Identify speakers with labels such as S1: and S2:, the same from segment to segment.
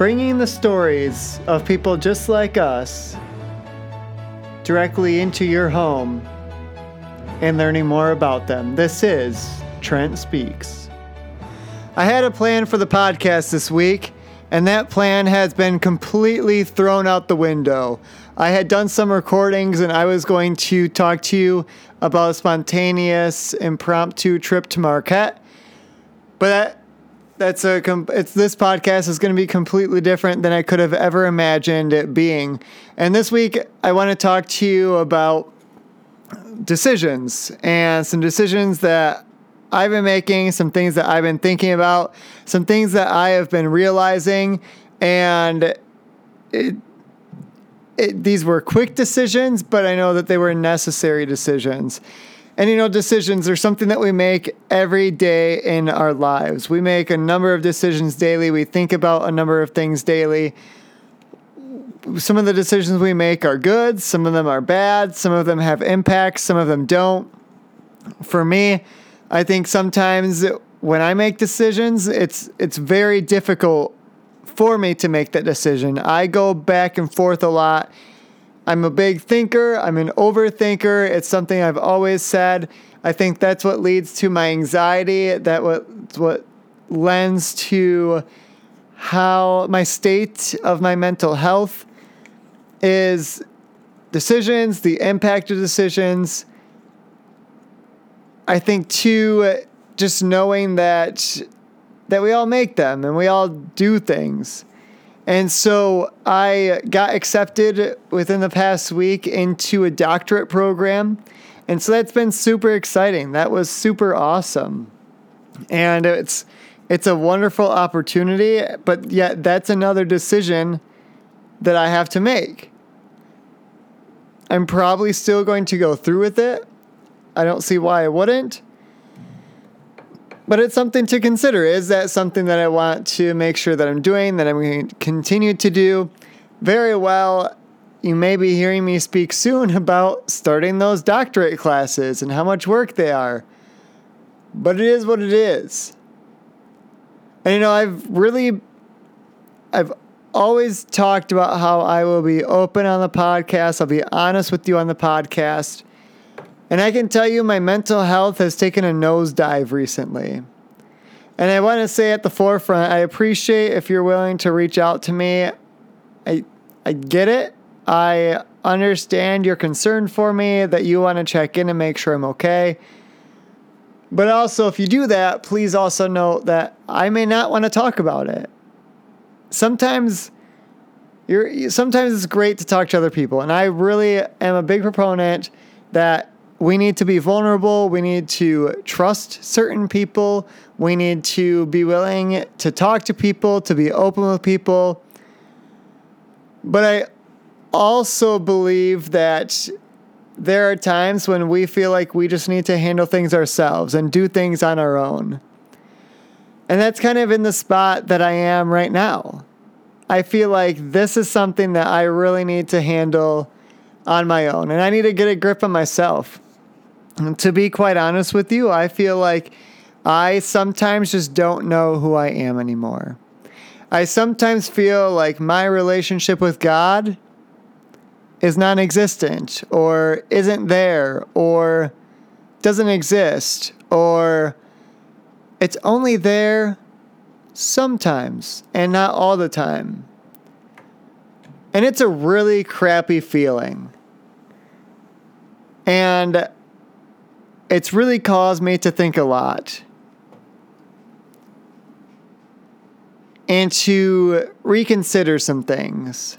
S1: bringing the stories of people just like us directly into your home and learning more about them. This is Trent Speaks. I had a plan for the podcast this week, and that plan has been completely thrown out the window. I had done some recordings, and I was going to talk to you about a spontaneous, impromptu trip to Marquette. But that, that's a it's this podcast is going to be completely different than I could have ever imagined it being. And this week I want to talk to you about decisions and some decisions that I've been making, some things that I've been thinking about, some things that I have been realizing and it, it, these were quick decisions, but I know that they were necessary decisions. And you know, decisions are something that we make every day in our lives. We make a number of decisions daily. We think about a number of things daily. Some of the decisions we make are good, some of them are bad, some of them have impacts, some of them don't. For me, I think sometimes when I make decisions, it's it's very difficult for me to make that decision. I go back and forth a lot I'm a big thinker, I'm an overthinker. It's something I've always said. I think that's what leads to my anxiety, that what what lends to how my state of my mental health is decisions, the impact of decisions. I think too just knowing that that we all make them and we all do things. And so I got accepted within the past week into a doctorate program. And so that's been super exciting. That was super awesome. And it's it's a wonderful opportunity, but yet that's another decision that I have to make. I'm probably still going to go through with it. I don't see why I wouldn't but it's something to consider. Is that something that I want to make sure that I'm doing, that I'm going to continue to do? Very well. You may be hearing me speak soon about starting those doctorate classes and how much work they are. But it is what it is. And you know, I've really, I've always talked about how I will be open on the podcast. I'll be honest with you on the podcast. And I can tell you my mental health has taken a nosedive recently. And I want to say at the forefront, I appreciate if you're willing to reach out to me. I I get it. I understand your concern for me that you want to check in and make sure I'm okay. But also if you do that, please also note that I may not want to talk about it. Sometimes you're sometimes it's great to talk to other people and I really am a big proponent that we need to be vulnerable. We need to trust certain people. We need to be willing to talk to people, to be open with people. But I also believe that there are times when we feel like we just need to handle things ourselves and do things on our own. And that's kind of in the spot that I am right now. I feel like this is something that I really need to handle on my own, and I need to get a grip on myself to be quite honest with you, I feel like I sometimes just don't know who I am anymore. I sometimes feel like my relationship with God is non existent or isn't there or doesn't exist or it's only there sometimes and not all the time. And it's a really crappy feeling. And it's really caused me to think a lot and to reconsider some things.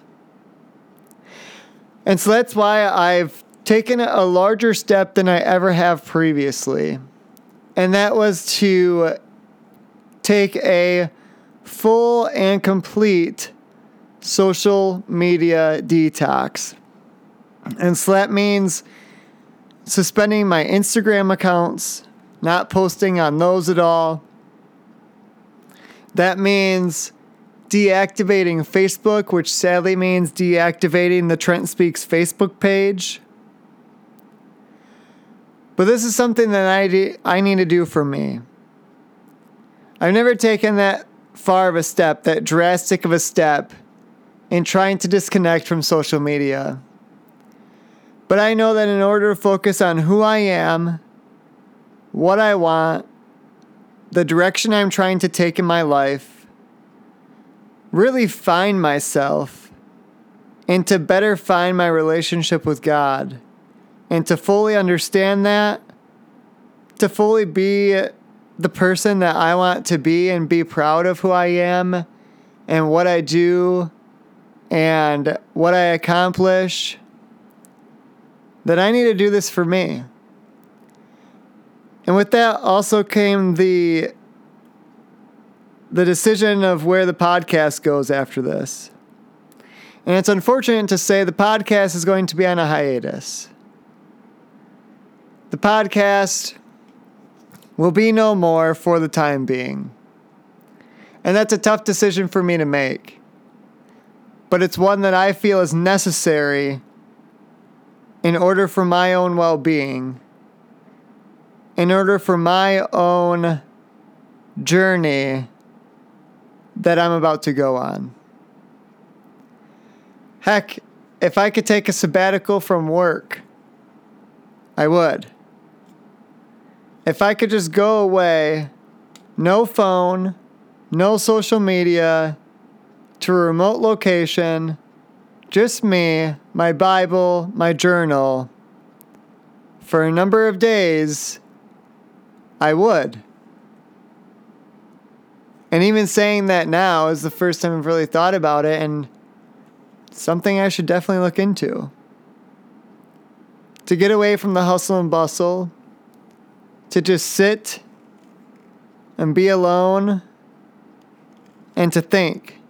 S1: And so that's why I've taken a larger step than I ever have previously. And that was to take a full and complete social media detox. And so that means suspending my Instagram accounts, not posting on those at all. That means deactivating Facebook, which sadly means deactivating the Trent Speaks Facebook page. But this is something that I, de- I need to do for me. I've never taken that far of a step, that drastic of a step in trying to disconnect from social media. But I know that in order to focus on who I am, what I want, the direction I'm trying to take in my life, really find myself, and to better find my relationship with God, and to fully understand that, to fully be the person that I want to be and be proud of who I am and what I do and what I accomplish, that I need to do this for me. And with that also came the the decision of where the podcast goes after this. And it's unfortunate to say the podcast is going to be on a hiatus. The podcast will be no more for the time being. And that's a tough decision for me to make. But it's one that I feel is necessary in order for my own well being, in order for my own journey that I'm about to go on. Heck, if I could take a sabbatical from work, I would. If I could just go away, no phone, no social media, to a remote location, just me, my Bible, my journal, for a number of days, I would. And even saying that now is the first time I've really thought about it and something I should definitely look into. To get away from the hustle and bustle, to just sit and be alone and to think,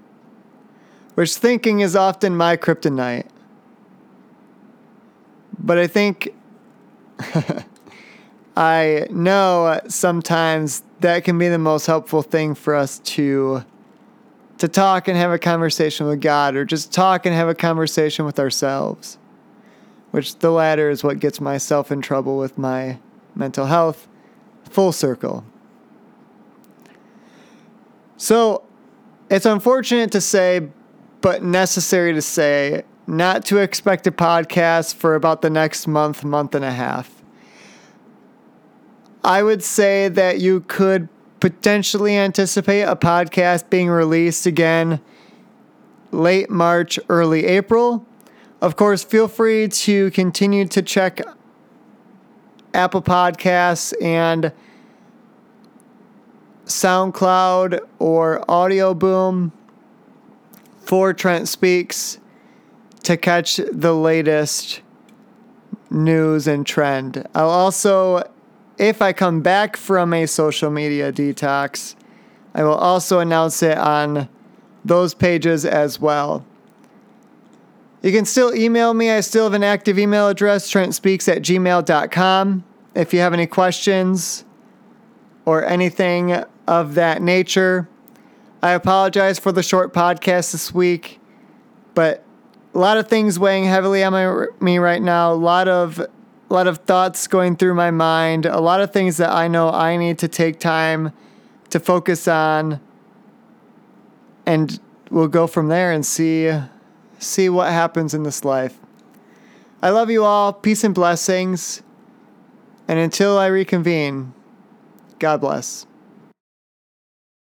S1: which thinking is often my kryptonite. But I think I know sometimes that can be the most helpful thing for us to to talk and have a conversation with God or just talk and have a conversation with ourselves. Which the latter is what gets myself in trouble with my mental health. Full circle. So, it's unfortunate to say, but necessary to say, not to expect a podcast for about the next month, month and a half. I would say that you could potentially anticipate a podcast being released again late March, early April. Of course, feel free to continue to check Apple Podcasts and SoundCloud or Audio Boom for Trent Speaks to catch the latest news and trend. I'll also if I come back from a social media detox, I will also announce it on those pages as well. You can still email me. I still have an active email address, trentspeaks at gmail.com. If you have any questions or anything of that nature, I apologize for the short podcast this week, but a lot of things weighing heavily on my, me right now. A lot of a lot of thoughts going through my mind, a lot of things that I know I need to take time to focus on and we'll go from there and see see what happens in this life. I love you all. Peace and blessings. And until I reconvene, God bless.